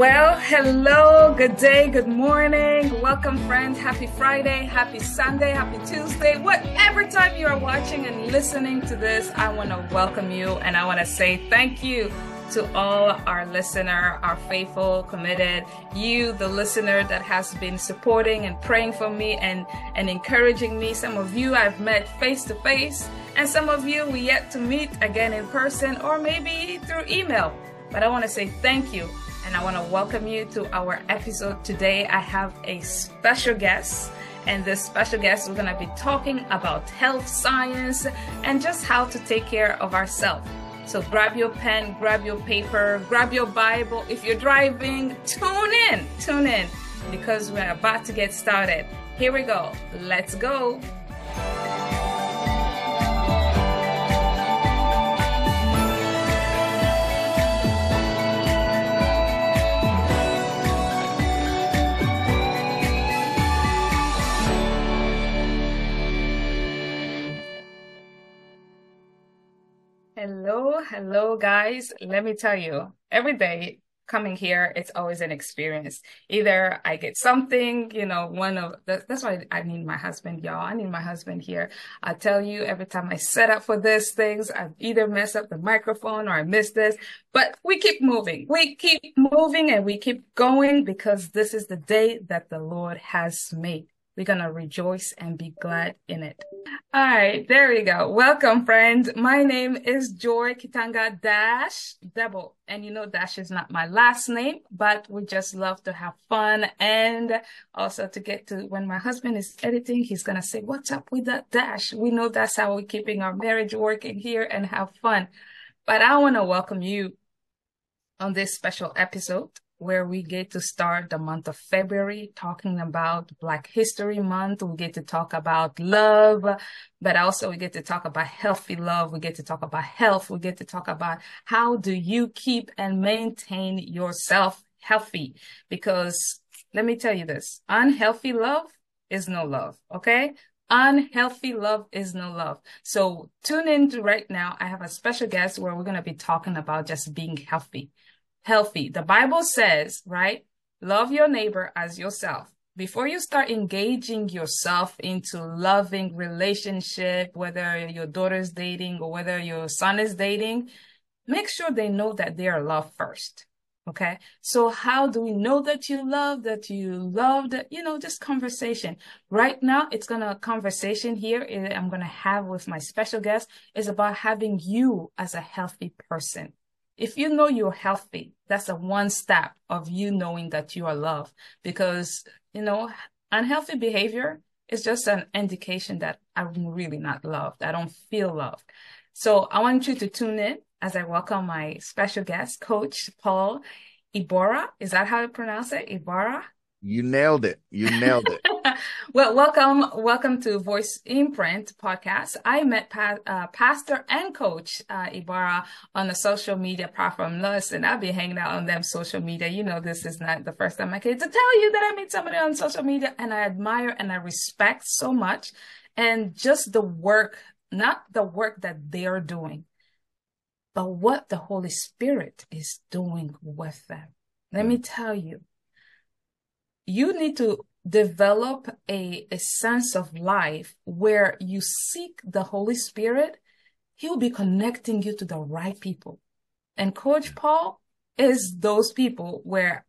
Well, hello, good day, good morning. Welcome, friends. Happy Friday, happy Sunday, happy Tuesday. Whatever time you are watching and listening to this, I want to welcome you and I want to say thank you to all our listener, our faithful, committed, you, the listener that has been supporting and praying for me and, and encouraging me. Some of you I've met face to face, and some of you we yet to meet again in person or maybe through email. But I want to say thank you and I want to welcome you to our episode today. I have a special guest. And this special guest, we're going to be talking about health science and just how to take care of ourselves. So grab your pen, grab your paper, grab your Bible. If you're driving, tune in, tune in, because we're about to get started. Here we go. Let's go. Hello, hello, guys. Let me tell you, every day coming here, it's always an experience. Either I get something, you know, one of that's why I need my husband, y'all. I need my husband here. I tell you, every time I set up for these things, I either mess up the microphone or I miss this, but we keep moving. We keep moving and we keep going because this is the day that the Lord has made. We're going to rejoice and be glad in it. All right, there we go. Welcome, friends. My name is Joy Kitanga Dash Double. And you know, Dash is not my last name, but we just love to have fun and also to get to when my husband is editing, he's going to say, What's up with that Dash? We know that's how we're keeping our marriage working here and have fun. But I want to welcome you on this special episode where we get to start the month of February talking about Black History Month. We get to talk about love, but also we get to talk about healthy love. We get to talk about health. We get to talk about how do you keep and maintain yourself healthy? Because let me tell you this, unhealthy love is no love. Okay. Unhealthy love is no love. So tune in to right now. I have a special guest where we're going to be talking about just being healthy healthy. The Bible says, right? Love your neighbor as yourself. Before you start engaging yourself into loving relationship, whether your daughter's dating or whether your son is dating, make sure they know that they are loved first. Okay. So how do we know that you love, that you love that, you know, just conversation right now. It's going to conversation here eh, I'm going to have with my special guest is about having you as a healthy person. If you know you're healthy, that's a one step of you knowing that you are loved because, you know, unhealthy behavior is just an indication that I'm really not loved. I don't feel loved. So I want you to tune in as I welcome my special guest, Coach Paul Ybarra. Is that how you pronounce it? Ybarra? You nailed it. You nailed it. well, welcome, welcome to Voice Imprint podcast. I met pa- uh, Pastor and Coach uh, Ybarra on the social media platform. Listen, I've been hanging out on them social media. You know, this is not the first time I came to tell you that I meet somebody on social media, and I admire and I respect so much, and just the work, not the work that they are doing, but what the Holy Spirit is doing with them. Let me tell you you need to develop a, a sense of life where you seek the Holy Spirit, He'll be connecting you to the right people. And Coach Paul is those people where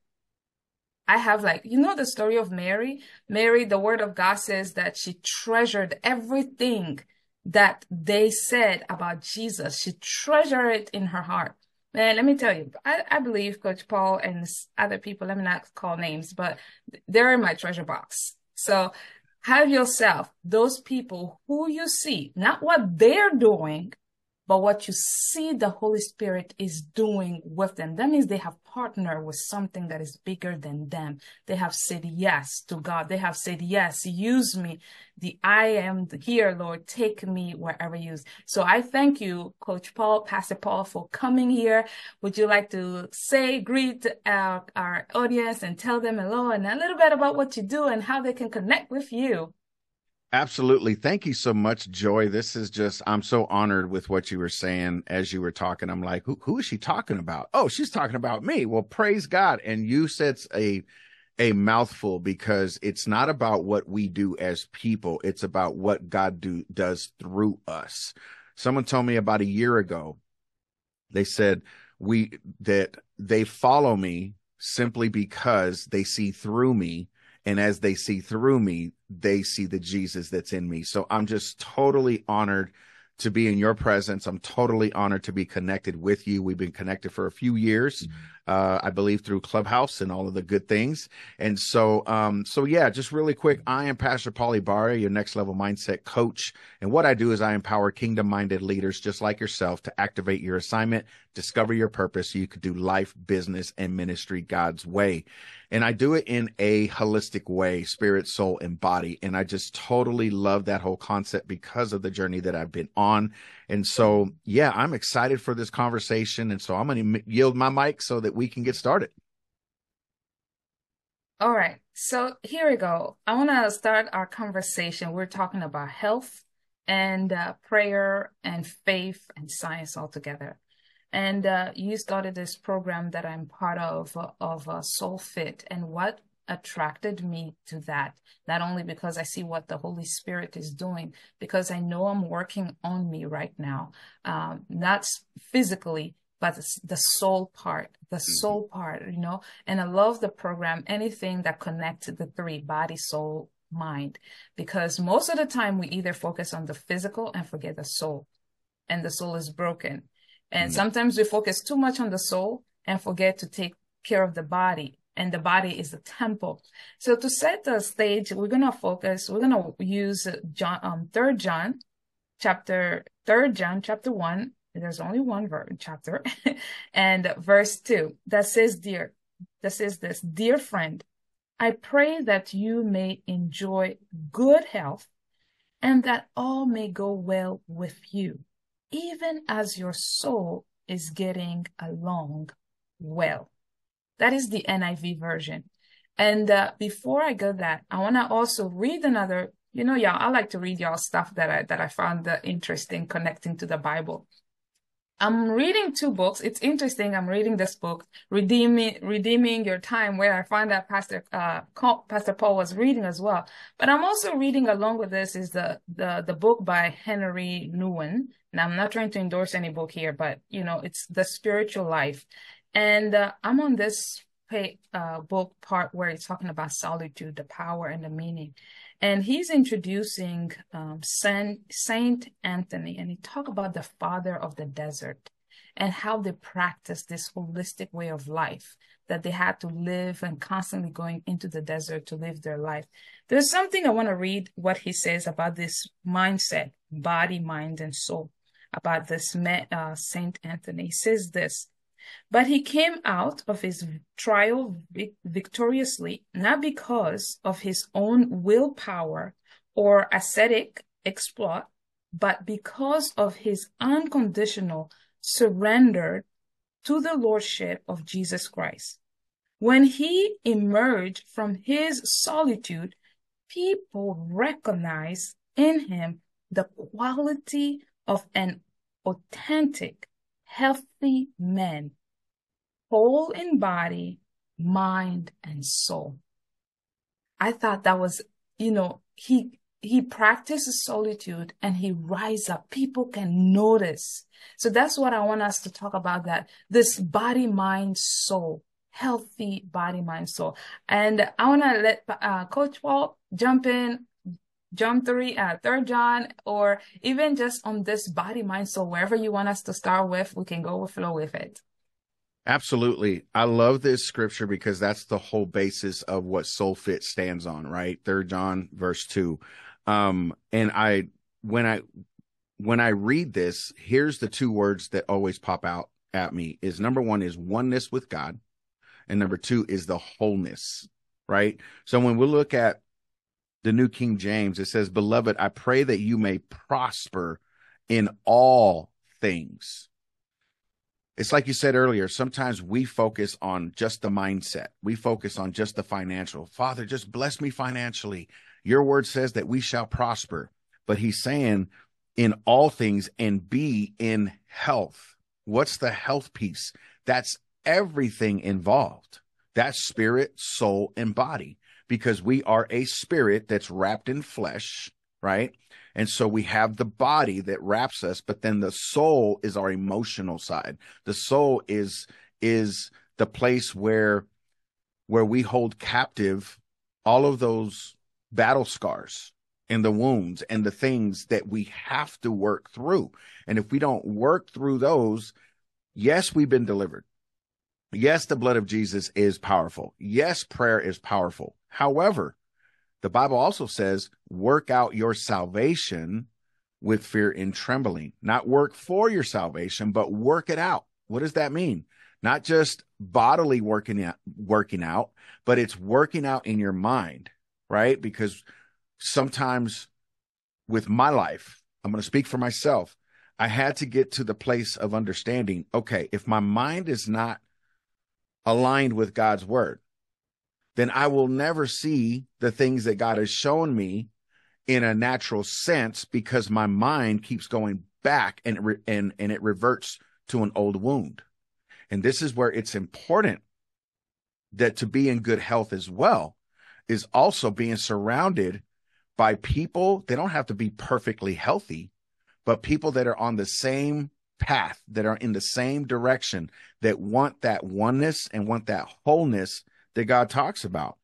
I have like, you know, the story of Mary? Mary, the word of God says that she treasured everything that they said about Jesus. She treasured it in her heart. Man, let me tell you, I, I believe Coach Paul and other people, let me not call names, but they're in my treasure box. So have yourself those people who you see, not what they're doing, but what you see the Holy Spirit is doing with them. That means they have partnered with something that is bigger than them. They have said yes to God. They have said, yes, use me. The I am here, Lord. Take me wherever you. So I thank you, Coach Paul, Pastor Paul, for coming here. Would you like to say, greet our, our audience and tell them hello and a little bit about what you do and how they can connect with you? Absolutely. Thank you so much, Joy. This is just, I'm so honored with what you were saying as you were talking. I'm like, who, who is she talking about? Oh, she's talking about me. Well, praise God. And you said a, a mouthful because it's not about what we do as people. It's about what God do, does through us. Someone told me about a year ago, they said we, that they follow me simply because they see through me and as they see through me, they see the Jesus that's in me. So I'm just totally honored to be in your presence. I'm totally honored to be connected with you. We've been connected for a few years, mm-hmm. uh, I believe through Clubhouse and all of the good things. And so, um, so yeah, just really quick, I am Pastor Paul Ybarra, your next level mindset coach. And what I do is I empower kingdom minded leaders just like yourself to activate your assignment, discover your purpose so you could do life, business, and ministry God's way. And I do it in a holistic way, spirit, soul, and body. And I just totally love that whole concept because of the journey that I've been on. And so, yeah, I'm excited for this conversation. And so I'm going to yield my mic so that we can get started. All right. So here we go. I want to start our conversation. We're talking about health and uh, prayer and faith and science all together. And uh, you started this program that I'm part of, of uh, Soul Fit. And what attracted me to that, not only because I see what the Holy Spirit is doing, because I know I'm working on me right now, um, not physically, but the soul part, the mm-hmm. soul part, you know. And I love the program, anything that connects the three body, soul, mind, because most of the time we either focus on the physical and forget the soul, and the soul is broken. And mm. sometimes we focus too much on the soul and forget to take care of the body. And the body is the temple. So to set the stage, we're gonna focus. We're gonna use John, um, Third John, chapter Third John, chapter one. There's only one verse, chapter, and verse two that says, "Dear," that says this, "Dear friend, I pray that you may enjoy good health, and that all may go well with you." Even as your soul is getting along well. That is the NIV version. And uh, before I go that, I want to also read another. You know, y'all, I like to read y'all stuff that I that I found uh, interesting connecting to the Bible. I'm reading two books. It's interesting. I'm reading this book, Redeeming Redeeming Your Time, where I find that Pastor uh, Pastor Paul was reading as well. But I'm also reading along with this is the the the book by Henri Nouwen. Now I'm not trying to endorse any book here, but you know it's the spiritual life, and uh, I'm on this uh, book part where he's talking about solitude, the power and the meaning and he's introducing um, Saint, Saint Anthony, and he talk about the father of the desert and how they practice this holistic way of life that they had to live and constantly going into the desert to live their life. There's something I want to read what he says about this mindset, body, mind, and soul, about this uh, Saint Anthony. He says this but he came out of his trial victoriously, not because of his own willpower or ascetic exploit, but because of his unconditional surrender to the Lordship of Jesus Christ. When he emerged from his solitude, people recognized in him the quality of an authentic healthy men, whole in body, mind, and soul. I thought that was, you know, he he practices solitude and he rise up. People can notice. So that's what I want us to talk about that this body, mind, soul, healthy body, mind, soul. And I want to let uh, Coach Paul jump in John 3, uh, 3 John, or even just on this body, mind, soul, wherever you want us to start with, we can go with flow with it. Absolutely. I love this scripture because that's the whole basis of what soul fit stands on, right? Third John verse two. Um, and I, when I, when I read this, here's the two words that always pop out at me is number one is oneness with God. And number two is the wholeness, right? So when we look at the New King James, it says, Beloved, I pray that you may prosper in all things. It's like you said earlier, sometimes we focus on just the mindset. We focus on just the financial. Father, just bless me financially. Your word says that we shall prosper. But he's saying in all things and be in health. What's the health piece? That's everything involved. That's spirit, soul, and body, because we are a spirit that's wrapped in flesh, right? And so we have the body that wraps us, but then the soul is our emotional side. The soul is is the place where where we hold captive all of those battle scars and the wounds and the things that we have to work through. And if we don't work through those, yes, we've been delivered. Yes, the blood of Jesus is powerful. Yes, prayer is powerful. However, the Bible also says, work out your salvation with fear and trembling. Not work for your salvation, but work it out. What does that mean? Not just bodily working out, working out, but it's working out in your mind, right? Because sometimes with my life, I'm going to speak for myself. I had to get to the place of understanding, okay, if my mind is not aligned with God's word, then I will never see the things that God has shown me in a natural sense because my mind keeps going back and re- and and it reverts to an old wound. And this is where it's important that to be in good health as well is also being surrounded by people they don't have to be perfectly healthy but people that are on the same path that are in the same direction that want that oneness and want that wholeness that God talks about.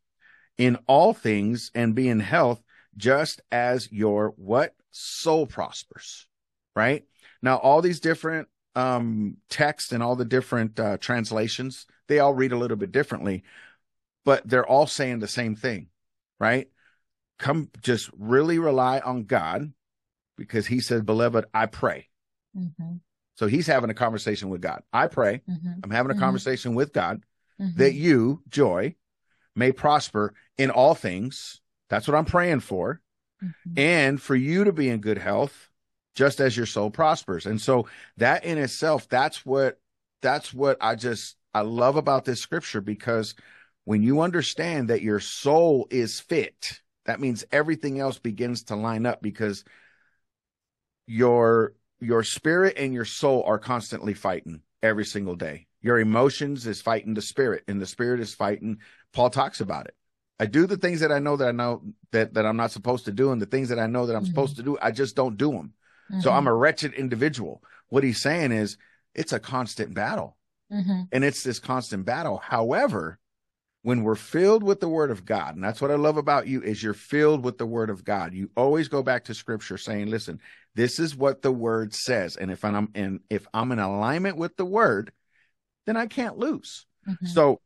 In all things and be in health just as your what? Soul prospers right? Now all these different um texts and all the different uh, translations they all read a little bit differently but they're all saying the same thing right? Come just really rely on god because he said beloved i pray. Mm-hmm. So he's having a conversation with god i pray mm-hmm. i'm having a mm-hmm. conversation with god mm-hmm. that you, Joy, may prosper in all things. That's what I'm praying for. Mm-hmm. And for you to be in good health, just as your soul prospers. And so that in itself, that's what, that's what I just, I love about this scripture because when you understand that your soul is fit, that means everything else begins to line up because your, your spirit and your soul are constantly fighting every single day. Your emotions is fighting the spirit, and the spirit is fighting. Paul talks about it. I do the things that I know that I know that, that I'm not supposed to do, and the things that I know that I'm mm-hmm. supposed to do, I just don't do them. Mm-hmm. So I'm a wretched individual. What he's saying is it's a constant battle. Mm-hmm. And it's this constant battle. However, when we're filled with the word of God, and that's what I love about you is you're filled with the word of God. You always go back to scripture saying, listen, this is what the word says. And if I'm in if I'm in alignment with the word, then I can't lose. Mm-hmm. So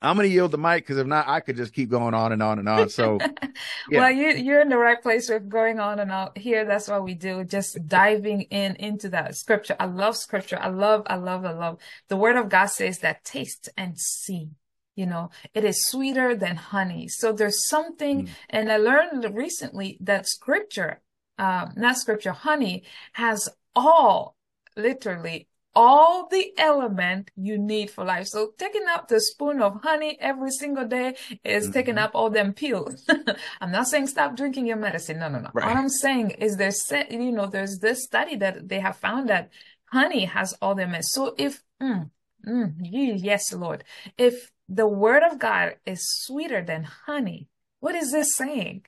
I'm going to yield the mic because if not, I could just keep going on and on and on. So, yeah. well, you, you're in the right place with going on and on here. That's what we do. Just diving in into that scripture. I love scripture. I love, I love, I love the word of God says that taste and see. You know, it is sweeter than honey. So there's something, mm. and I learned recently that scripture, uh, not scripture, honey has all, literally all the element you need for life. So taking up the spoon of honey every single day is mm-hmm. taking up all them pills. I'm not saying stop drinking your medicine. No, no, no. Right. What I'm saying is there's, you know, there's this study that they have found that honey has all them. So if, mm, mm, yes, Lord, if the word of God is sweeter than honey, what is this saying?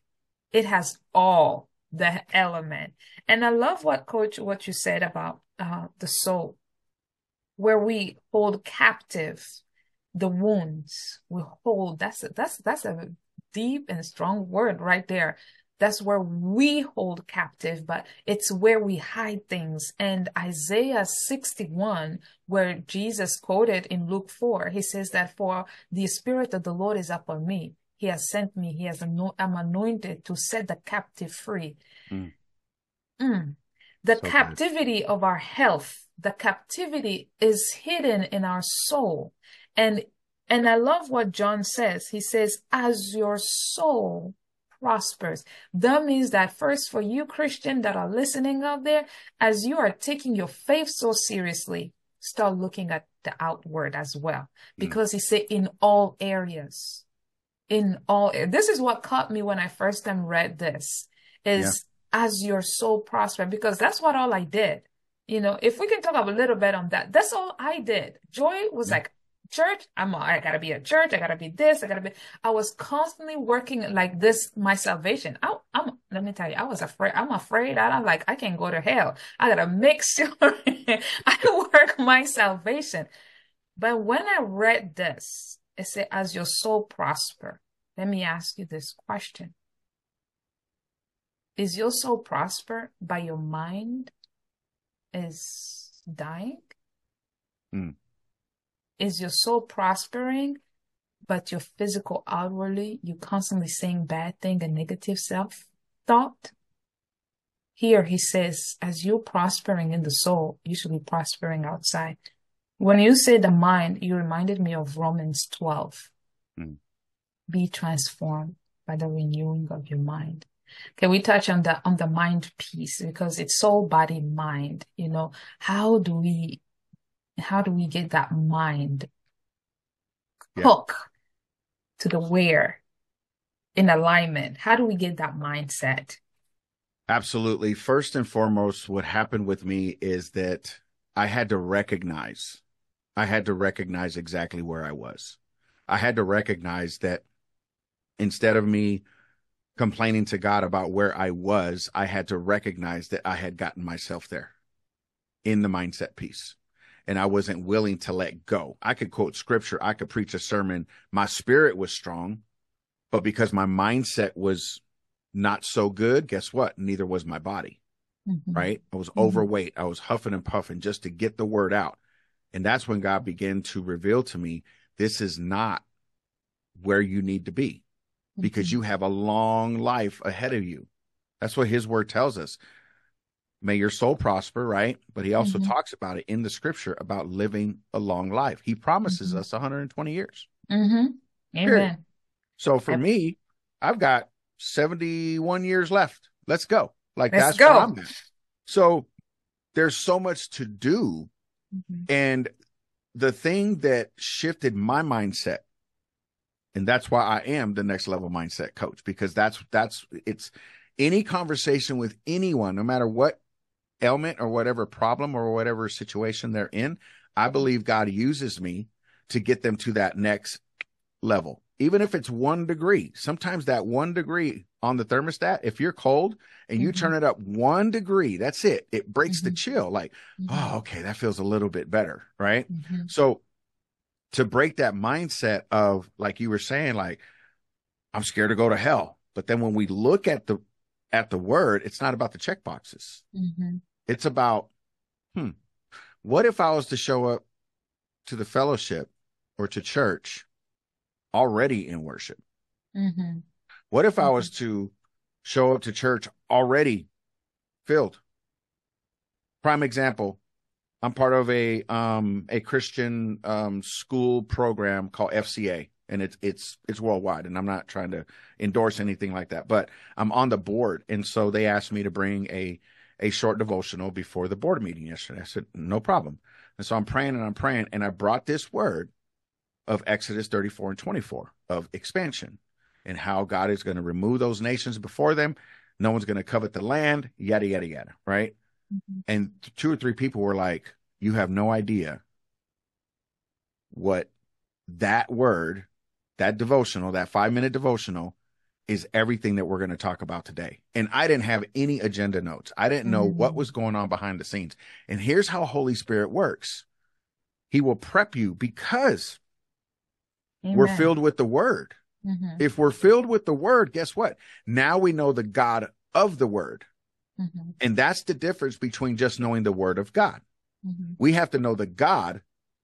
It has all the element. And I love what coach, what you said about uh, the soul where we hold captive the wounds we hold that's that's that's a deep and strong word right there that's where we hold captive but it's where we hide things and isaiah 61 where jesus quoted in luke 4 he says that for the spirit of the lord is upon me he has sent me he has i'm anointed to set the captive free mm. Mm. the so captivity good. of our health the captivity is hidden in our soul. And and I love what John says. He says, as your soul prospers. That means that first for you Christian that are listening out there, as you are taking your faith so seriously, start looking at the outward as well. Hmm. Because mm. he said in all areas. in all this is what caught me when I first time read this is yeah. as your soul prosper because that's what all I did. You know, if we can talk a little bit on that, that's all I did. Joy was yeah. like church. I'm I gotta be a church. I gotta be this. I gotta be. I was constantly working like this. My salvation. I, am Let me tell you, I was afraid. I'm afraid. I'm like I can't go to hell. I gotta make sure I work my salvation. But when I read this, it said, "As your soul prosper." Let me ask you this question: Is your soul prosper by your mind is dying? Mm is your soul prospering, but your physical outwardly, you constantly saying bad thing and negative self thought? Here he says, as you're prospering in the soul, you should be prospering outside. When you say the mind, you reminded me of Romans 12. Mm. Be transformed by the renewing of your mind. Can we touch on the on the mind piece because it's soul, body, mind. You know, how do we how do we get that mind yeah. hook to the where in alignment? How do we get that mindset? Absolutely. First and foremost, what happened with me is that I had to recognize, I had to recognize exactly where I was. I had to recognize that instead of me complaining to God about where I was, I had to recognize that I had gotten myself there in the mindset piece and I wasn't willing to let go. I could quote scripture, I could preach a sermon. My spirit was strong, but because my mindset was not so good, guess what? Neither was my body. Mm-hmm. Right? I was mm-hmm. overweight. I was huffing and puffing just to get the word out. And that's when God began to reveal to me this is not where you need to be because mm-hmm. you have a long life ahead of you. That's what his word tells us may your soul prosper, right? But he also mm-hmm. talks about it in the scripture about living a long life. He promises mm-hmm. us 120 years. Mm-hmm. Amen. So for yep. me, I've got 71 years left. Let's go. Like Let's that's go. what I'm at. So there's so much to do. Mm-hmm. And the thing that shifted my mindset, and that's why I am the next level mindset coach, because that's, that's, it's any conversation with anyone, no matter what ailment or whatever problem or whatever situation they're in, I believe God uses me to get them to that next level. Even if it's one degree, sometimes that one degree on the thermostat, if you're cold and you mm-hmm. turn it up one degree, that's it. It breaks mm-hmm. the chill. Like, mm-hmm. oh, okay, that feels a little bit better. Right. Mm-hmm. So to break that mindset of, like you were saying, like, I'm scared to go to hell. But then when we look at the at the word, it's not about the check boxes. Mm-hmm. It's about, hmm, what if I was to show up to the fellowship or to church already in worship? Mm-hmm. What if. I was to show up to church already filled? Prime example, I'm part of a um a Christian um school program called FCA and it's it's it's worldwide and i'm not trying to endorse anything like that but i'm on the board and so they asked me to bring a a short devotional before the board meeting yesterday. I said no problem. And so i'm praying and i'm praying and i brought this word of exodus 34 and 24 of expansion and how god is going to remove those nations before them. No one's going to covet the land yada yada yada right? Mm-hmm. and two or three people were like you have no idea what that word that devotional, that five minute devotional is everything that we're going to talk about today. And I didn't have any agenda notes. I didn't know mm-hmm. what was going on behind the scenes. And here's how Holy Spirit works. He will prep you because Amen. we're filled with the word. Mm-hmm. If we're filled with the word, guess what? Now we know the God of the word. Mm-hmm. And that's the difference between just knowing the word of God. Mm-hmm. We have to know the God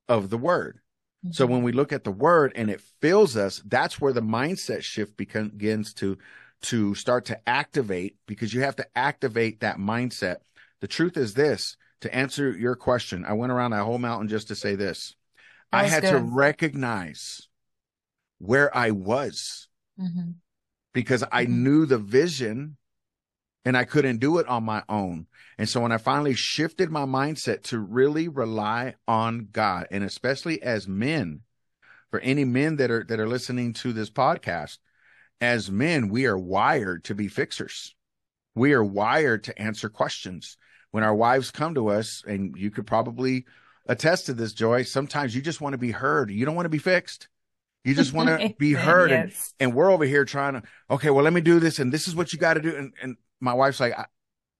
of the word. So when we look at the word and it fills us, that's where the mindset shift begins to to start to activate because you have to activate that mindset. The truth is this, to answer your question, I went around that whole mountain just to say this. I had good. to recognize where I was mm-hmm. because I mm-hmm. knew the vision and I couldn't do it on my own. And so when I finally shifted my mindset to really rely on God, and especially as men, for any men that are that are listening to this podcast as men we are wired to be fixers we are wired to answer questions when our wives come to us and you could probably attest to this joy sometimes you just want to be heard you don't want to be fixed you just want to be heard yes. and, and we're over here trying to okay well let me do this and this is what you got to do and, and my wife's like I,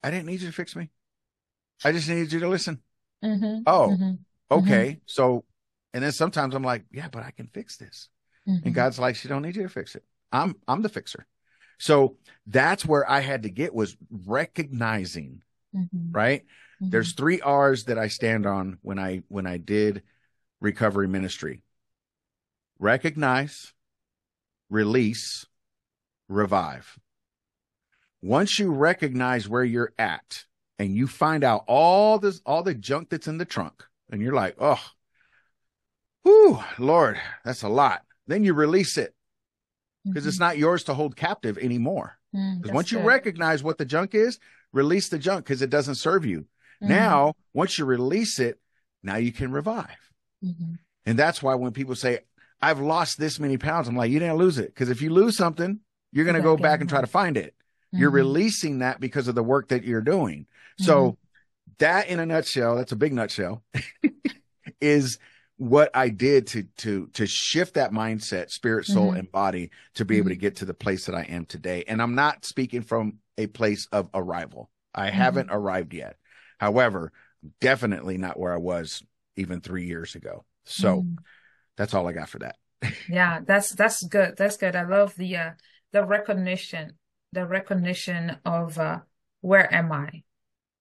I, didn't need you to fix me i just needed you to listen mm-hmm. oh mm-hmm. okay mm-hmm. so and then sometimes i'm like yeah but i can fix this and mm-hmm. god's like she don't need you to fix it i'm i'm the fixer so that's where i had to get was recognizing mm-hmm. right Mm-hmm. There's three R's that I stand on when I when I did recovery ministry. Recognize, release, revive. Once you recognize where you're at and you find out all this all the junk that's in the trunk and you're like, "Oh, whew, Lord, that's a lot." Then you release it because mm-hmm. it's not yours to hold captive anymore. Because mm, once you recognize what the junk is, release the junk because it doesn't serve you. Mm-hmm. Now, once you release it, now you can revive. Mm-hmm. And that's why when people say, I've lost this many pounds, I'm like, you didn't lose it. Because if you lose something, you're going to go back and try to find it. Mm-hmm. You're releasing that because of the work that you're doing. So mm-hmm. that in a nutshell, that's a big nutshell, is what I did to to to shift that mindset, spirit, soul, mm-hmm. and body to be able to mm-hmm. get to the place that I am today. And I'm not speaking from a place of arrival. I mm-hmm. haven't arrived yet. However, definitely not where I was even three years ago. So mm. that's all I got for that. yeah, that's that's good. That's good. I love the uh, the recognition, the recognition of uh, where am I,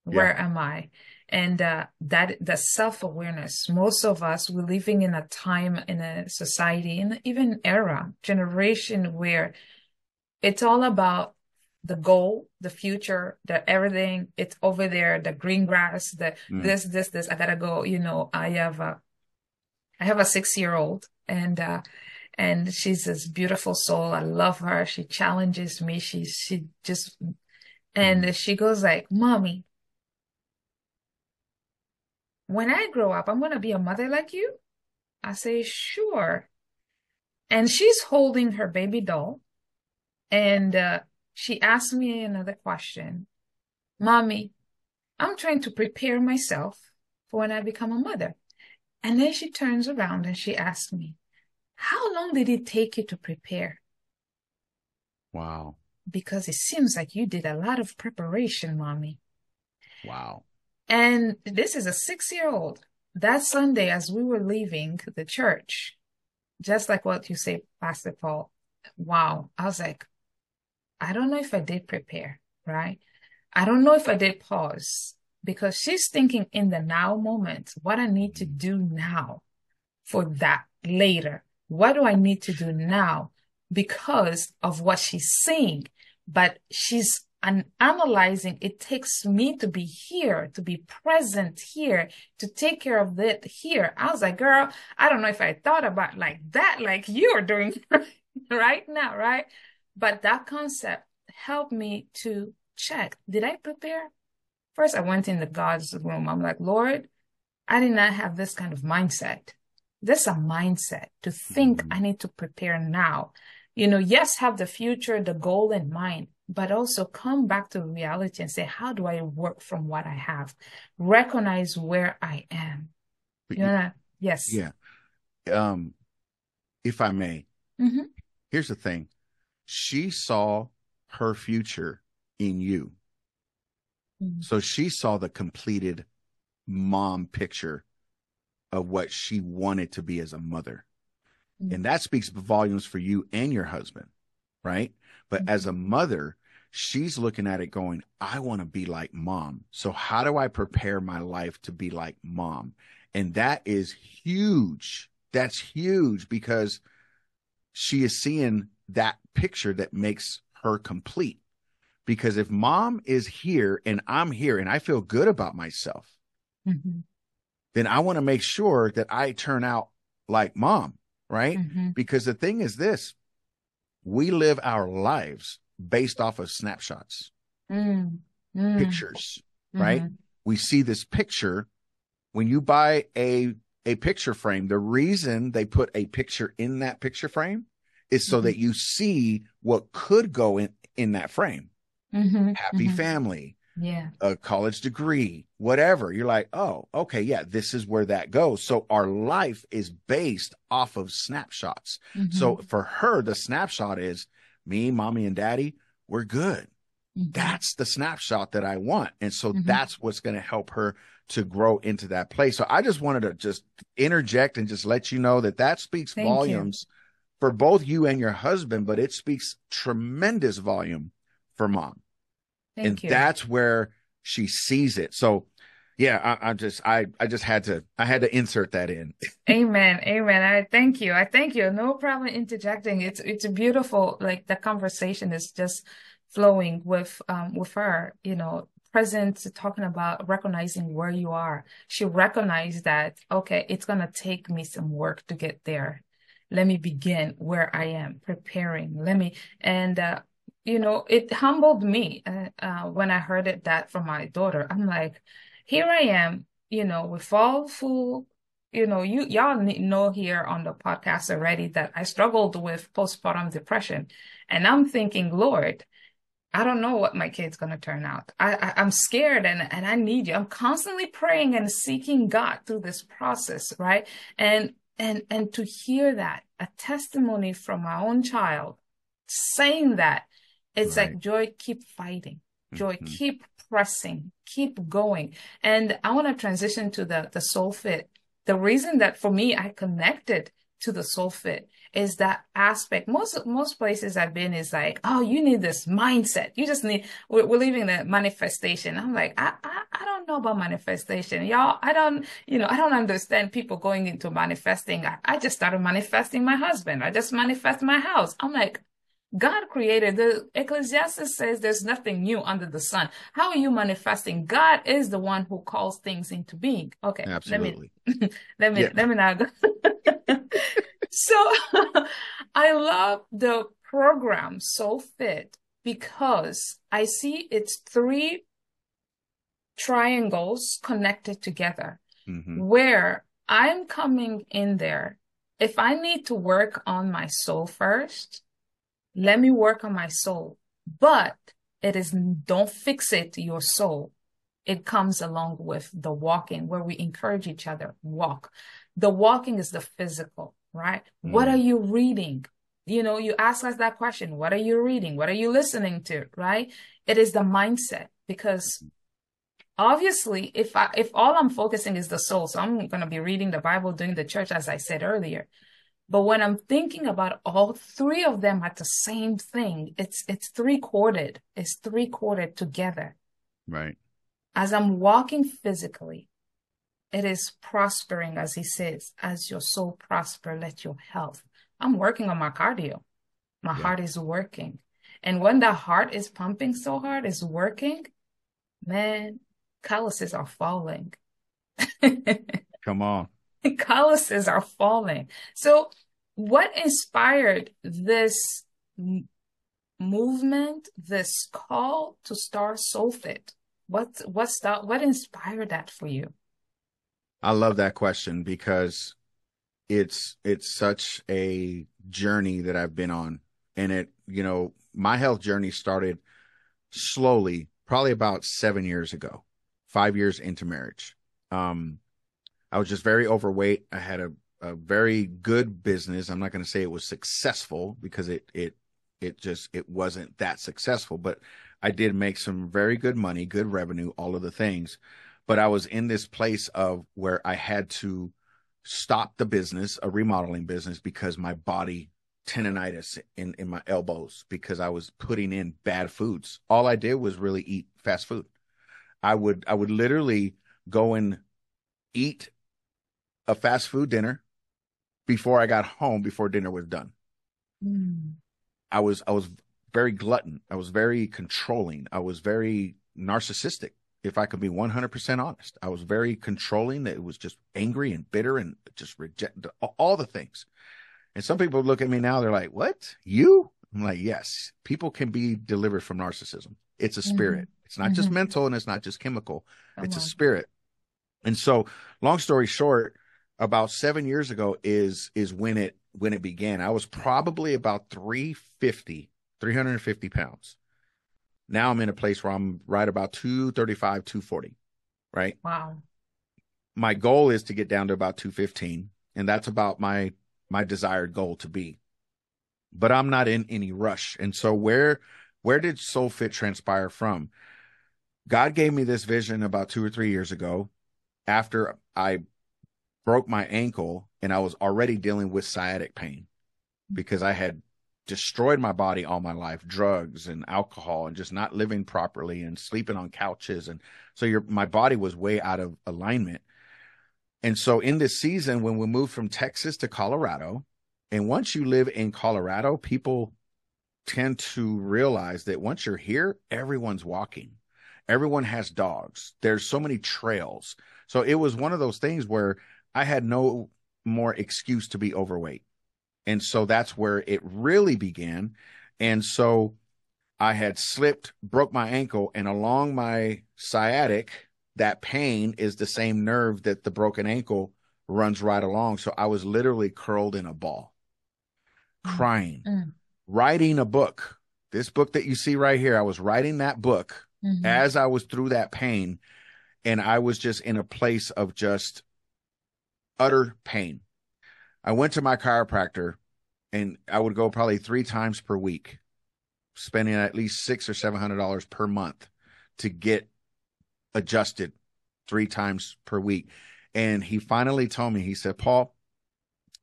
where yeah. am I, and uh, that the self awareness. Most of us we're living in a time in a society, in even era, generation where it's all about the goal, the future, the everything, it's over there, the green grass, the mm. this, this, this. I gotta go, you know, I have a I have a six year old and uh and she's this beautiful soul. I love her. She challenges me. She she just and mm. she goes like, Mommy, when I grow up, I'm gonna be a mother like you. I say, sure. And she's holding her baby doll. And uh, she asked me another question. Mommy, I'm trying to prepare myself for when I become a mother. And then she turns around and she asks me, How long did it take you to prepare? Wow. Because it seems like you did a lot of preparation, mommy. Wow. And this is a six year old. That Sunday, as we were leaving the church, just like what you say, Pastor Paul, wow. I was like, I don't know if I did prepare, right? I don't know if I did pause because she's thinking in the now moment, what I need to mm-hmm. do now for that later. What do I need to do now because of what she's seeing? But she's an analyzing. It takes me to be here, to be present here, to take care of it here. I was like, girl, I don't know if I thought about like that, like you're doing right now, right? But that concept helped me to check did I prepare? First, I went in the God's room. I'm like, Lord, I did not have this kind of mindset. This is a mindset to think mm-hmm. I need to prepare now. You know, yes, have the future, the goal in mind, but also come back to reality and say, how do I work from what I have? Recognize where I am. You know, yes. Yeah. Um, if I may, mm-hmm. here's the thing she saw her future in you. Mm-hmm. So she saw the completed mom picture of what she wanted to be as a mother. Mm-hmm. And that speaks volumes for you and your husband, right? But mm-hmm. as a mother, she's looking at it going, I want to be like mom. So how do I prepare my life to be like mom? And that is huge. That's huge because she is seeing that picture that makes her complete. Because if mom is here and I'm here and I feel good about myself, mm-hmm. Then I want to make sure that I turn out like mom, right? Mm-hmm. Because the thing is this we live our lives based off of snapshots, mm. Mm. pictures, right? Mm-hmm. We see this picture when you buy a a picture frame. The reason they put a picture in that picture frame is so mm-hmm. that you see what could go in in that frame. Mm-hmm. Happy family, yeah, a college degree, whatever. You're like, oh, okay, yeah, this is where that goes. So our life is based off of snapshots. So mm-hmm. for her, the snapshot is me, mommy, and daddy. We're good. Mm-hmm. That's the snapshot that I want. And so mm-hmm. that's what's going to help her to grow into that place. So I just wanted to just interject and just let you know that that speaks Thank volumes you. for both you and your husband, but it speaks tremendous volume for mom. Thank and you. that's where she sees it. So yeah, I, I, just I I just had to I had to insert that in. Amen. Amen. I thank you. I thank you. No problem interjecting. It's it's beautiful like the conversation is just flowing with um with her, you know, present talking about recognizing where you are. She recognized that okay, it's gonna take me some work to get there. Let me begin where I am preparing. Let me and uh you know, it humbled me uh, uh, when I heard it that from my daughter. I'm like, here I am, you know, with all full, you know, you y'all know here on the podcast already that I struggled with postpartum depression, and I'm thinking, Lord, I don't know what my kid's to turn out. I, I, am scared and, and I need you. I'm constantly praying and seeking God through this process, right? And, and, and to hear that, a testimony from my own child saying that, it's right. like, Joy, keep fighting. Joy, mm-hmm. keep pressing, keep going. And I want to transition to the, the soul fit. The reason that for me, I connected to the soul fit is that aspect. Most most places I've been is like, oh, you need this mindset. You just need. We're, we're leaving the manifestation. I'm like, I, I I don't know about manifestation, y'all. I don't, you know, I don't understand people going into manifesting. I, I just started manifesting my husband. I just manifest my house. I'm like, God created the Ecclesiastes says there's nothing new under the sun. How are you manifesting? God is the one who calls things into being. Okay. Absolutely. Let me let me yeah. let me now go. so I love the program Soul Fit because I see it's three triangles connected together mm-hmm. where I'm coming in there. If I need to work on my soul first, let me work on my soul. But it is, don't fix it your soul. It comes along with the walking where we encourage each other, walk. The walking is the physical, right? Mm. What are you reading? You know, you ask us that question. What are you reading? What are you listening to? Right? It is the mindset because obviously if I, if all I'm focusing is the soul, so I'm going to be reading the Bible, doing the church, as I said earlier. But when I'm thinking about all three of them at the same thing, it's it's three chorded. It's three chorded together. Right. As I'm walking physically, it is prospering, as he says, as your soul prosper, let your health. I'm working on my cardio. My yeah. heart is working. And when the heart is pumping so hard, is working, man, calluses are falling. Come on. calluses are falling. So what inspired this movement, this call to start Soulfit? What what's that? What inspired that for you? I love that question because it's it's such a journey that I've been on, and it you know my health journey started slowly, probably about seven years ago, five years into marriage. Um, I was just very overweight. I had a a very good business. I'm not going to say it was successful because it it it just it wasn't that successful, but I did make some very good money, good revenue, all of the things. But I was in this place of where I had to stop the business, a remodeling business, because my body tendonitis in in my elbows because I was putting in bad foods. All I did was really eat fast food. I would I would literally go and eat a fast food dinner before I got home before dinner was done. Mm. I was I was very glutton. I was very controlling. I was very narcissistic. If I could be 100% honest, I was very controlling. That it was just angry and bitter and just reject all the things. And some people look at me now, they're like, "What? You?" I'm like, "Yes. People can be delivered from narcissism. It's a spirit. Mm-hmm. It's not mm-hmm. just mental and it's not just chemical. Come it's on. a spirit." And so, long story short, about seven years ago is is when it when it began. I was probably about 350, 350 pounds. Now I'm in a place where I'm right about 235, 240. Right. Wow. My goal is to get down to about 215. And that's about my my desired goal to be. But I'm not in any rush. And so where where did Soul Fit transpire from? God gave me this vision about two or three years ago after I broke my ankle and I was already dealing with sciatic pain because I had destroyed my body all my life, drugs and alcohol and just not living properly and sleeping on couches. And so your, my body was way out of alignment. And so in this season, when we moved from Texas to Colorado, and once you live in Colorado, people tend to realize that once you're here, everyone's walking. Everyone has dogs. There's so many trails. So it was one of those things where I had no more excuse to be overweight. And so that's where it really began. And so I had slipped, broke my ankle, and along my sciatic, that pain is the same nerve that the broken ankle runs right along. So I was literally curled in a ball, mm. crying, mm. writing a book. This book that you see right here, I was writing that book mm-hmm. as I was through that pain. And I was just in a place of just utter pain. I went to my chiropractor and I would go probably three times per week, spending at least six or seven hundred dollars per month to get adjusted three times per week. And he finally told me, he said, Paul,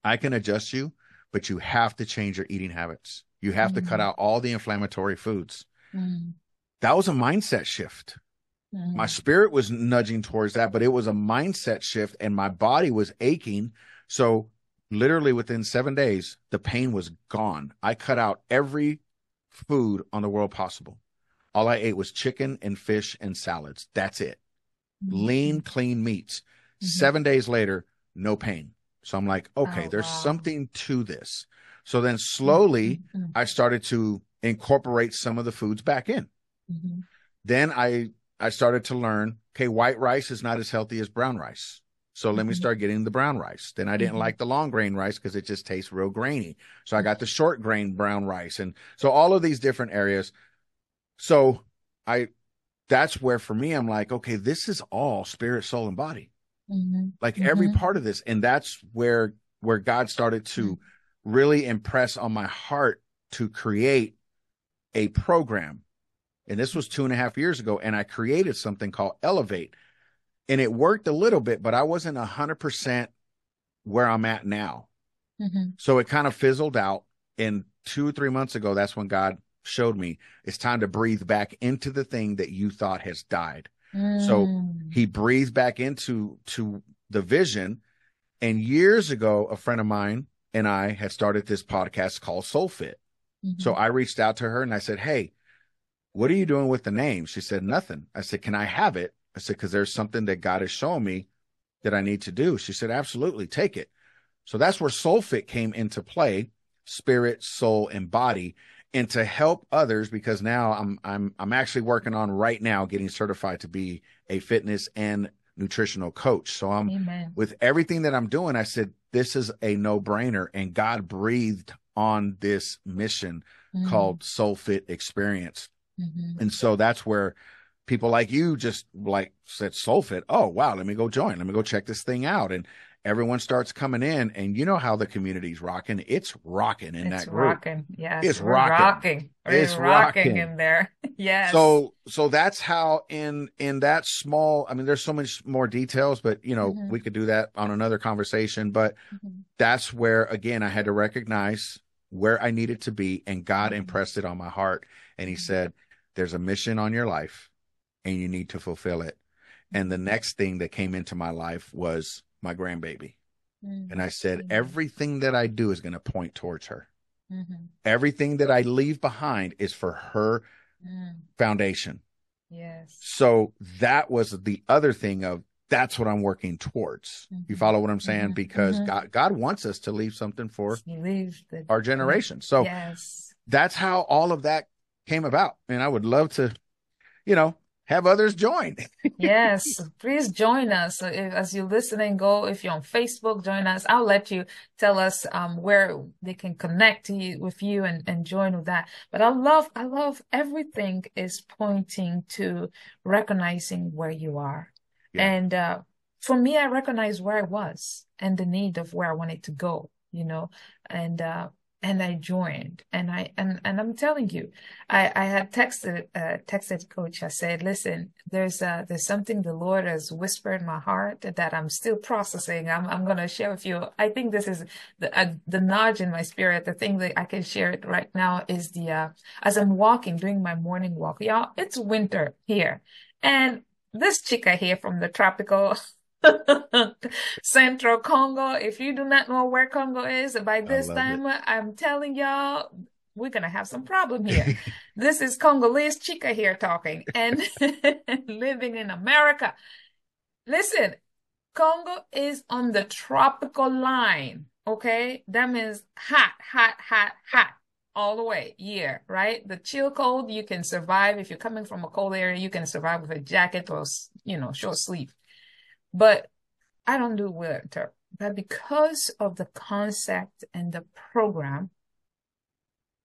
I can adjust you, but you have to change your eating habits. You have mm-hmm. to cut mm. out all the inflammatory foods. Mm-hmm. That was a mindset shift. Mm-hmm. My spirit was nudging towards that, but it was a mindset shift and my body was aching. So literally within seven days, the pain was gone. I cut out every food on the world possible. All I ate was chicken and fish and salads. That's it. Mm-hmm. Lean, clean meats. Mm-hmm. Seven days later, no pain. So I'm like, okay, oh, there's wow. something to this. So then slowly mm-hmm. I started to incorporate some of the foods back in. Mm-hmm. Then I I started to learn, okay, white rice is not as healthy as brown rice. So let mm-hmm. me start getting the brown rice. Then I didn't mm-hmm. like the long grain rice because it just tastes real grainy. So I got the short grain brown rice. And so all of these different areas. So I, that's where for me, I'm like, okay, this is all spirit, soul, and body. Mm-hmm. Like every mm-hmm. part of this. And that's where, where God started to mm-hmm. really impress on my heart to create a program and this was two and a half years ago. And I created something called Elevate. And it worked a little bit, but I wasn't a hundred percent where I'm at now. Mm-hmm. So it kind of fizzled out. And two or three months ago, that's when God showed me it's time to breathe back into the thing that you thought has died. Mm. So he breathed back into to the vision. And years ago, a friend of mine and I had started this podcast called Soul Fit. Mm-hmm. So I reached out to her and I said, Hey, what are you doing with the name? She said, Nothing. I said, Can I have it? I said, Because there's something that God has shown me that I need to do. She said, Absolutely, take it. So that's where SoulFit came into play spirit, soul, and body. And to help others, because now I'm I'm I'm actually working on right now getting certified to be a fitness and nutritional coach. So I'm Amen. with everything that I'm doing, I said, this is a no brainer. And God breathed on this mission mm. called Soul Fit Experience. Mm-hmm. And so that's where people like you just like said Soulfit. Oh, wow. Let me go join. Let me go check this thing out. And everyone starts coming in and you know how the community's rocking. It's rocking in it's that group. Rocking. Yes. It's rocking. rocking. It's rocking. rocking in there. yes. So, so that's how in, in that small, I mean, there's so much more details, but you know, mm-hmm. we could do that on another conversation, but mm-hmm. that's where again, I had to recognize where I needed to be and God mm-hmm. impressed it on my heart. And he mm-hmm. said, there's a mission on your life and you need to fulfill it. And the next thing that came into my life was my grandbaby. Mm-hmm. And I said, mm-hmm. everything that I do is going to point towards her. Mm-hmm. Everything that I leave behind is for her mm. foundation. Yes. So that was the other thing of that's what I'm working towards. You mm-hmm. follow what I'm saying? Mm-hmm. Because mm-hmm. God, God wants us to leave something for our generation. So yes. that's how all of that came about. And I would love to, you know, have others join. yes, please join us if, as you're listening. Go if you're on Facebook, join us. I'll let you tell us um, where they can connect to you with you and, and join with that. But I love, I love everything is pointing to recognizing where you are, yeah. and uh, for me, I recognize where I was and the need of where I wanted to go. You know, and uh, and I joined and I and and I'm telling you, I I had texted uh, texted coach. I said, listen, there's uh there's something the Lord has whispered in my heart that I'm still processing. I'm I'm gonna share with you. I think this is the uh, the nudge in my spirit. The thing that I can share it right now is the uh as I'm walking, doing my morning walk. Y'all, it's winter here, and this chica here from the tropical Central Congo. If you do not know where Congo is, by this time, it. I'm telling y'all, we're gonna have some problem here. this is Congolese chica here talking and living in America. Listen, Congo is on the tropical line. Okay, that means hot, hot, hot, hot all the way year, right? The chill cold you can survive if you're coming from a cold area. You can survive with a jacket or you know short sleeve. But I don't do winter. But because of the concept and the program,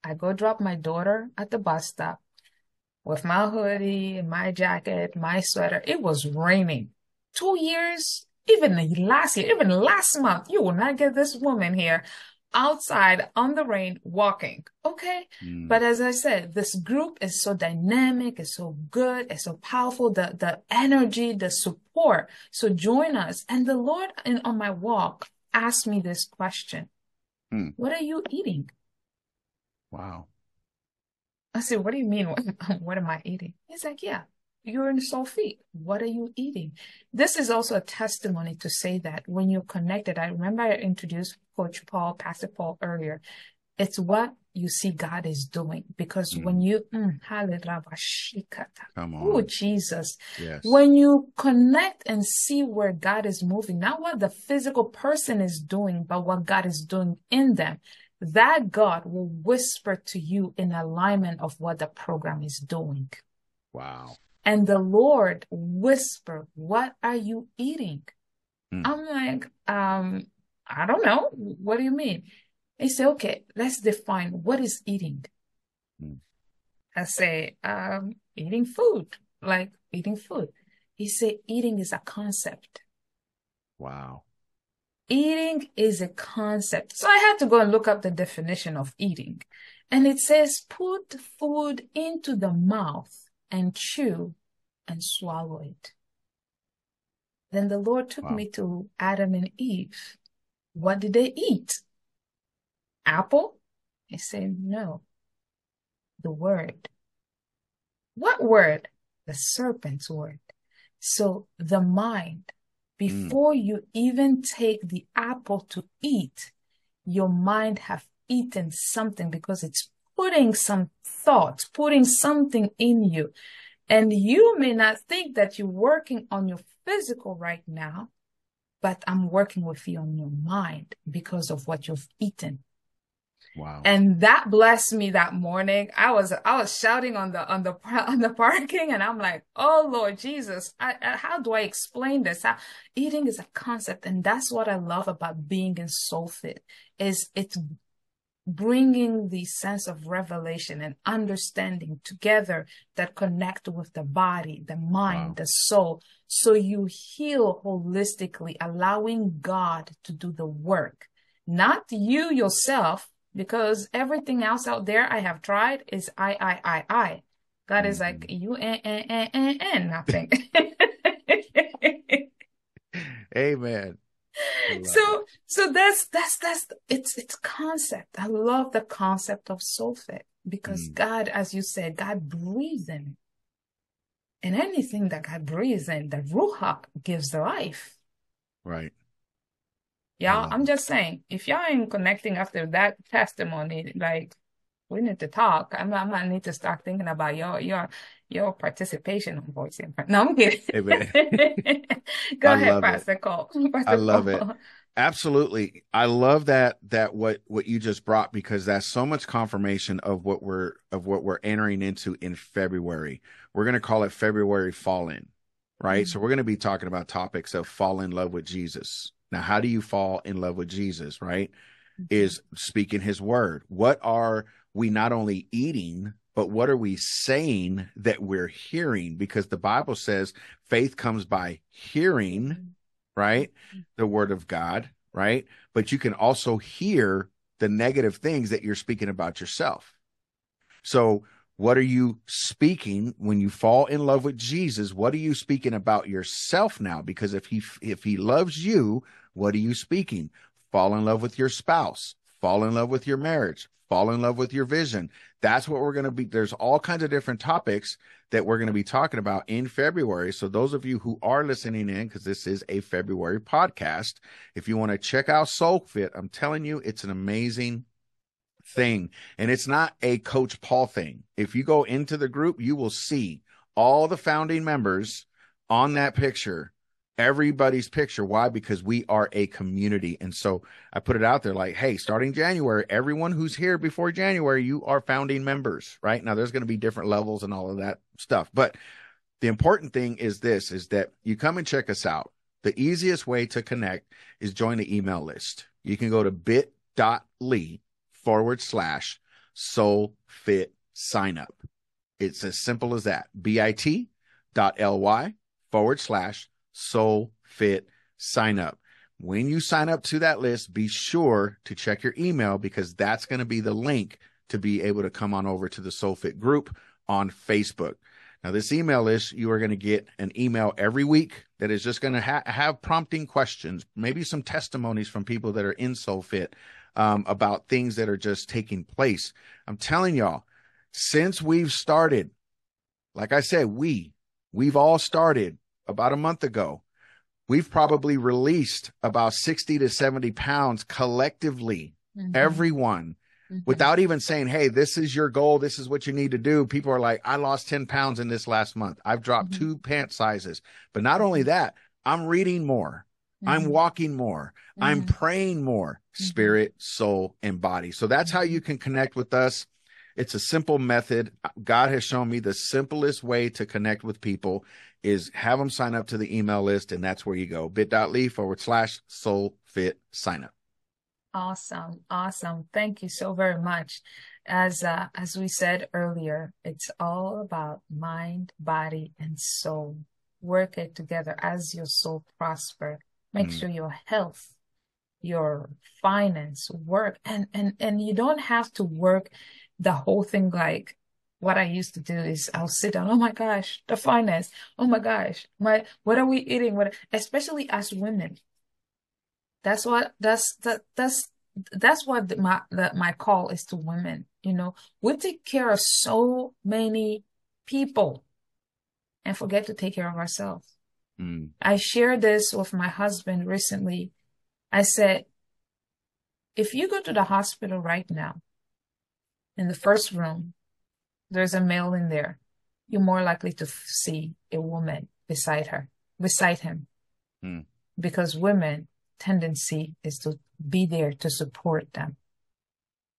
I go drop my daughter at the bus stop with my hoodie, my jacket, my sweater. It was raining. Two years, even last year, even last month, you will not get this woman here outside on the rain walking. Okay. Mm. But as I said, this group is so dynamic, it's so good, it's so powerful, the, the energy, the support. So join us. And the Lord in, on my walk asked me this question. Mm. What are you eating? Wow. I said, what do you mean? What, what am I eating? He's like, yeah, you're in Soul Fit. What are you eating? This is also a testimony to say that when you're connected, I remember I introduced Coach Paul, Pastor Paul earlier. It's what you see God is doing because mm. when you, mm, oh Jesus, yes. when you connect and see where God is moving, not what the physical person is doing, but what God is doing in them, that God will whisper to you in alignment of what the program is doing. Wow. And the Lord whispered, what are you eating? Mm. I'm like, um, I don't know. What do you mean? He said, okay, let's define what is eating. Mm. I say, um, eating food, like eating food. He said, eating is a concept. Wow. Eating is a concept. So I had to go and look up the definition of eating. And it says, put food into the mouth and chew and swallow it. Then the Lord took wow. me to Adam and Eve. What did they eat? Apple? I said, no. The word. What word? The serpent's word. So the mind, before mm. you even take the apple to eat, your mind have eaten something because it's putting some thoughts, putting something in you. And you may not think that you're working on your physical right now, but I'm working with you on your mind because of what you've eaten. Wow. And that blessed me that morning. I was, I was shouting on the, on the, on the parking and I'm like, Oh Lord Jesus, I, I, how do I explain this? How, eating is a concept. And that's what I love about being in soul fit is it's bringing the sense of revelation and understanding together that connect with the body, the mind, wow. the soul. So you heal holistically, allowing God to do the work, not you yourself, because everything else out there I have tried is I, I, I, I. God mm-hmm. is like, mm-hmm. you, and, and, and, and, and nothing. Amen so so that's that's that's it's it's concept. I love the concept of soul sulfate because mm. God, as you said, God breathes in And anything that God breathes in, the Ruach gives the life. Right. Y'all, I'm just saying, if y'all ain't connecting after that testimony, like we need to talk. I'm, I might need to start thinking about your your your participation on voicing. No, I'm kidding. Go I ahead, Pastor Cole. Pastor I love it. Absolutely. I love that that what what you just brought because that's so much confirmation of what we're of what we're entering into in February. We're going to call it February fall in, right? Mm-hmm. So we're going to be talking about topics of fall in love with Jesus. Now, how do you fall in love with Jesus, right? Mm-hmm. Is speaking his word. What are we not only eating, but what are we saying that we're hearing? Because the Bible says faith comes by hearing right? Mm-hmm. The word of God, right? But you can also hear the negative things that you're speaking about yourself. So, what are you speaking when you fall in love with Jesus? What are you speaking about yourself now? Because if he if he loves you, what are you speaking? Fall in love with your spouse, fall in love with your marriage, fall in love with your vision. That's what we're going to be. There's all kinds of different topics that we're going to be talking about in February. So those of you who are listening in, because this is a February podcast, if you want to check out Soul Fit, I'm telling you, it's an amazing thing. And it's not a Coach Paul thing. If you go into the group, you will see all the founding members on that picture everybody's picture. Why? Because we are a community. And so I put it out there like, hey, starting January, everyone who's here before January, you are founding members, right? Now there's going to be different levels and all of that stuff. But the important thing is this is that you come and check us out. The easiest way to connect is join the email list. You can go to bit.ly forward slash soul fit sign up. It's as simple as that. bit.ly forward slash Soul Fit sign up. When you sign up to that list, be sure to check your email because that's going to be the link to be able to come on over to the Soul Fit group on Facebook. Now, this email list, you are going to get an email every week that is just going to ha- have prompting questions, maybe some testimonies from people that are in Soul Fit um, about things that are just taking place. I'm telling y'all, since we've started, like I said, we, we've all started about a month ago, we've probably released about 60 to 70 pounds collectively, mm-hmm. everyone. Mm-hmm. Without even saying, Hey, this is your goal. This is what you need to do. People are like, I lost 10 pounds in this last month. I've dropped mm-hmm. two pant sizes. But not only that, I'm reading more. I'm mm-hmm. walking more. I'm mm-hmm. praying more, mm-hmm. spirit, soul, and body. So that's how you can connect with us. It's a simple method. God has shown me the simplest way to connect with people is have them sign up to the email list, and that's where you go bit.ly forward slash soul fit sign up. Awesome. Awesome. Thank you so very much. As uh, as we said earlier, it's all about mind, body, and soul. Work it together as your soul prosper. Make mm. sure your health, your finance work, and and and you don't have to work the whole thing like what I used to do is I'll sit down. Oh my gosh, the finance. Oh my gosh, my what are we eating? What, especially as women. That's what that's that that's that's what my that my call is to women. You know, we take care of so many people and forget to take care of ourselves. Mm. I shared this with my husband recently. I said, if you go to the hospital right now, in the first room, there's a male in there, you're more likely to see a woman beside her, beside him. Hmm. Because women tendency is to be there to support them.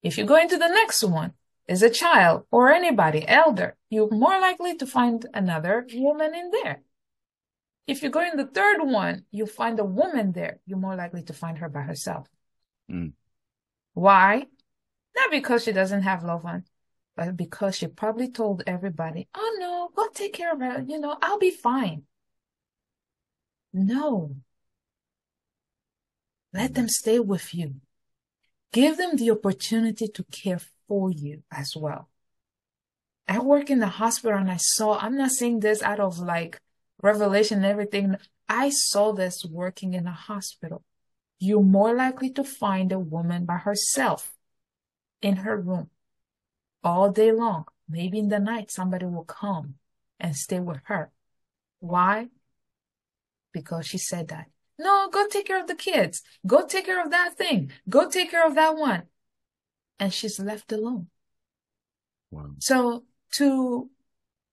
If you go into the next one, is a child or anybody elder, you're more likely to find another woman in there. If you go in the third one, you find a woman there, you're more likely to find her by herself. Mm. Why? Not because she doesn't have love one, but Uh, because she probably told everybody, oh no, go take care of her. You know, I'll be fine. No. Let them stay with you. Give them the opportunity to care for you as well. I work in the hospital and I saw, I'm not saying this out of like revelation and everything. I saw this working in a hospital. You're more likely to find a woman by herself in her room all day long. Maybe in the night, somebody will come and stay with her. Why? Because she said that. No, go take care of the kids. Go take care of that thing. Go take care of that one. And she's left alone. Wow. So to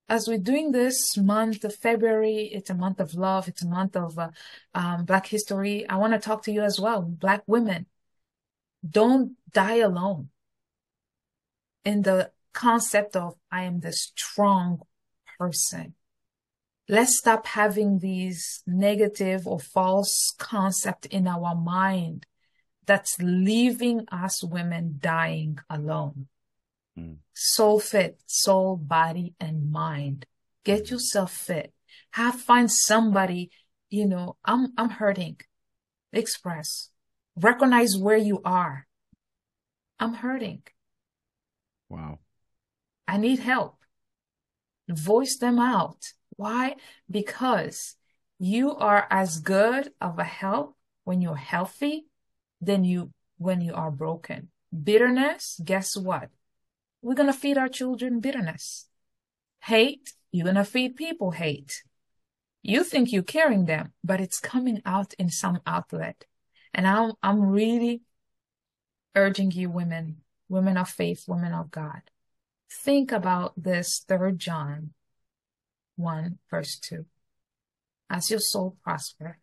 as we're doing this month of February, it's a month of love. It's a month of uh, um, Black history. I want to talk to you as well, Black women. Don't die alone. In the concept of I am the strong person. Let's stop having these negative or false concept in our mind that's leaving us women dying alone. Mm. Soul fit, soul, body, and mind. Get hmm. yourself fit. Have find somebody, you know, I'm I'm hurting. Express. Recognize where you are. I'm hurting. Wow. I need help. Voice them out. Why? Because you are as good of a help when you're healthy than you when you are broken. Bitterness, guess what? We're going to feed our children bitterness. Hate, you're going to feed people hate. You think you're carrying them, but it's coming out in some outlet. And I'm, I'm really urging you women, women of faith, women of God, think about this third John 1 verse 2. As your soul prosper,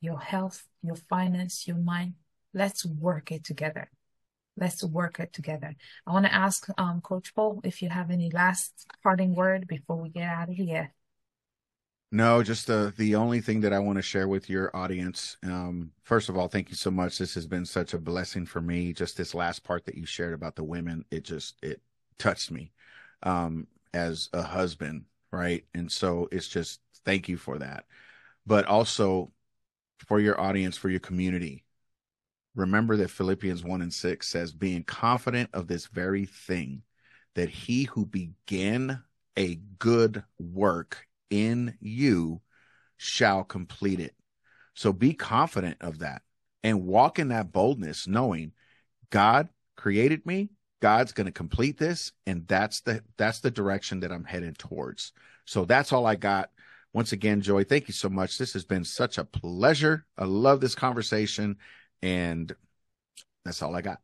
your health, your finance, your mind, let's work it together. Let's work it together. I want to ask um, Coach Paul if you have any last parting word before we get out of here. No, just the the only thing that I want to share with your audience. Um, first of all, thank you so much. This has been such a blessing for me. Just this last part that you shared about the women, it just it touched me um, as a husband, right? And so it's just thank you for that, but also for your audience, for your community remember that Philippians 1 and 6 says, being confident of this very thing, that he who began a good work in you shall complete it. So be confident of that and walk in that boldness, knowing God created me. God's going to complete this. And that's the, that's the direction that I'm headed towards. So that's all I got. Once again, Joy, thank you so much. This has been such a pleasure. I love this conversation. And that's all I got.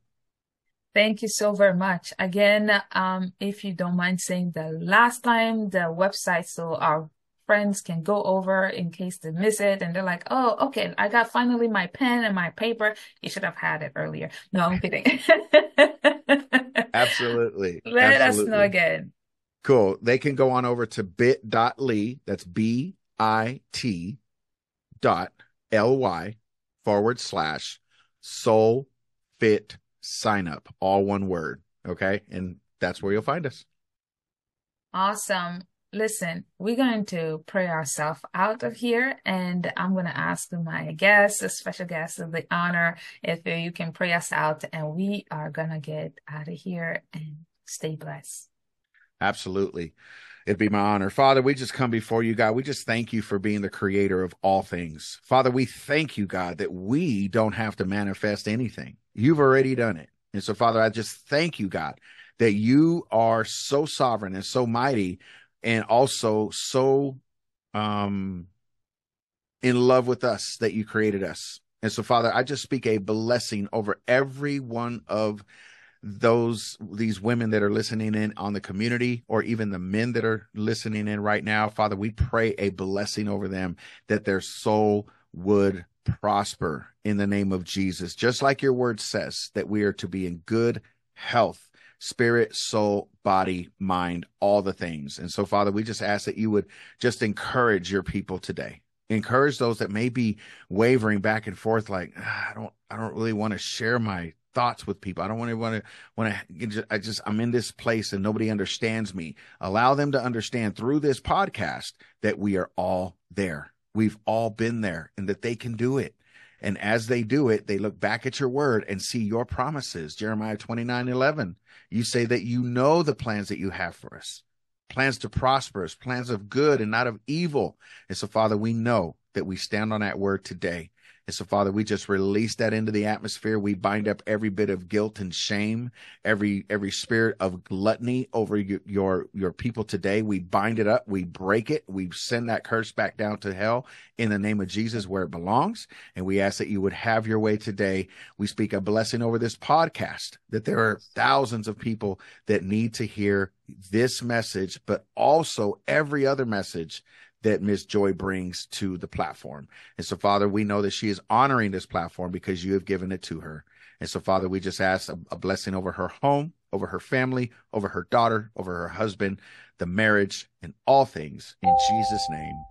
Thank you so very much. Again, um, if you don't mind saying the last time the website so our friends can go over in case they miss it and they're like, oh, okay, I got finally my pen and my paper. You should have had it earlier. No, I'm kidding. Absolutely. Let Absolutely. us know again. Cool. They can go on over to bit.ly. That's B I T dot L Y forward slash soul fit sign up, all one word. Okay. And that's where you'll find us. Awesome. Listen, we're going to pray ourselves out of here, and I'm going to ask my guests, a special guest of the honor, if you can pray us out, and we are going to get out of here and stay blessed. Absolutely. It'd be my honor. Father, we just come before you, God. We just thank you for being the creator of all things. Father, we thank you, God, that we don't have to manifest anything. You've already done it. And so, Father, I just thank you, God, that you are so sovereign and so mighty and also so um in love with us that you created us. And so, Father, I just speak a blessing over every one of those these women that are listening in on the community or even the men that are listening in right now father we pray a blessing over them that their soul would prosper in the name of Jesus just like your word says that we are to be in good health spirit soul body mind all the things and so father we just ask that you would just encourage your people today encourage those that may be wavering back and forth like ah, i don't i don't really want to share my thoughts with people. I don't want to want to want to. I just I'm in this place and nobody understands me. Allow them to understand through this podcast that we are all there. We've all been there, and that they can do it. And as they do it, they look back at your word and see your promises. Jeremiah 29 11. You say that you know the plans that you have for us plans to prosper us, plans of good and not of evil. And so, Father, we know that we stand on that word today And so, Father, we just release that into the atmosphere. We bind up every bit of guilt and shame, every every spirit of gluttony over your your, your people today. We bind it up. We break it. We send that curse back down to hell in the name of Jesus where it belongs. And we ask that you would have your way today. We speak a blessing over this podcast, that there are thousands of people that need to hear this message, but also every other message that Miss Joy brings to the platform. And so, Father, we know that she is honoring this platform because you have given it to her. And so, Father, we just ask a, a, blessing over her home, over her family, over her daughter, over her husband, the marriage, and all things. In Jesus' name,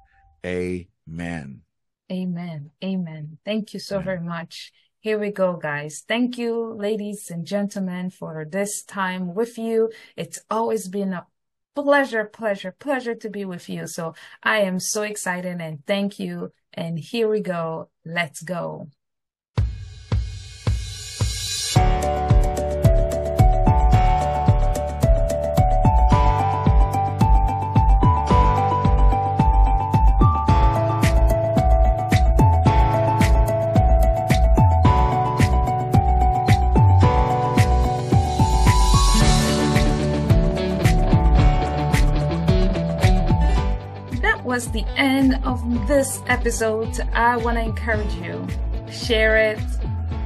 amen. Amen. Amen. Thank you so amen. very much. Here we go, guys. Thank you, ladies and gentlemen, for this time with you. It's always been a pleasure, pleasure, pleasure to be with you. So I am so excited and thank you. And here we go. Let's go. Was the end of this episode. I want to encourage you share it,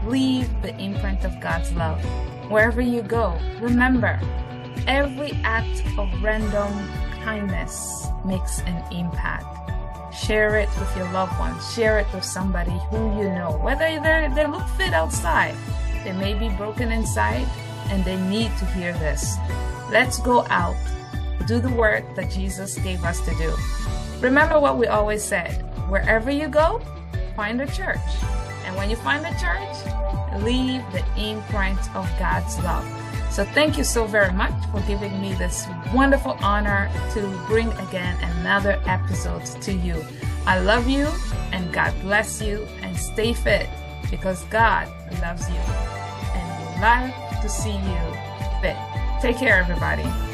leave the imprint of God's love wherever you go. Remember, every act of random kindness makes an impact. Share it with your loved ones. Share it with somebody who you know. Whether they look fit outside, they may be broken inside, and they need to hear this. Let's go out, do the work that Jesus gave us to do. Remember what we always said wherever you go, find a church. And when you find a church, leave the imprint of God's love. So thank you so very much for giving me this wonderful honor to bring again another episode to you. I love you and God bless you and stay fit because God loves you and would love to see you fit. Take care, everybody.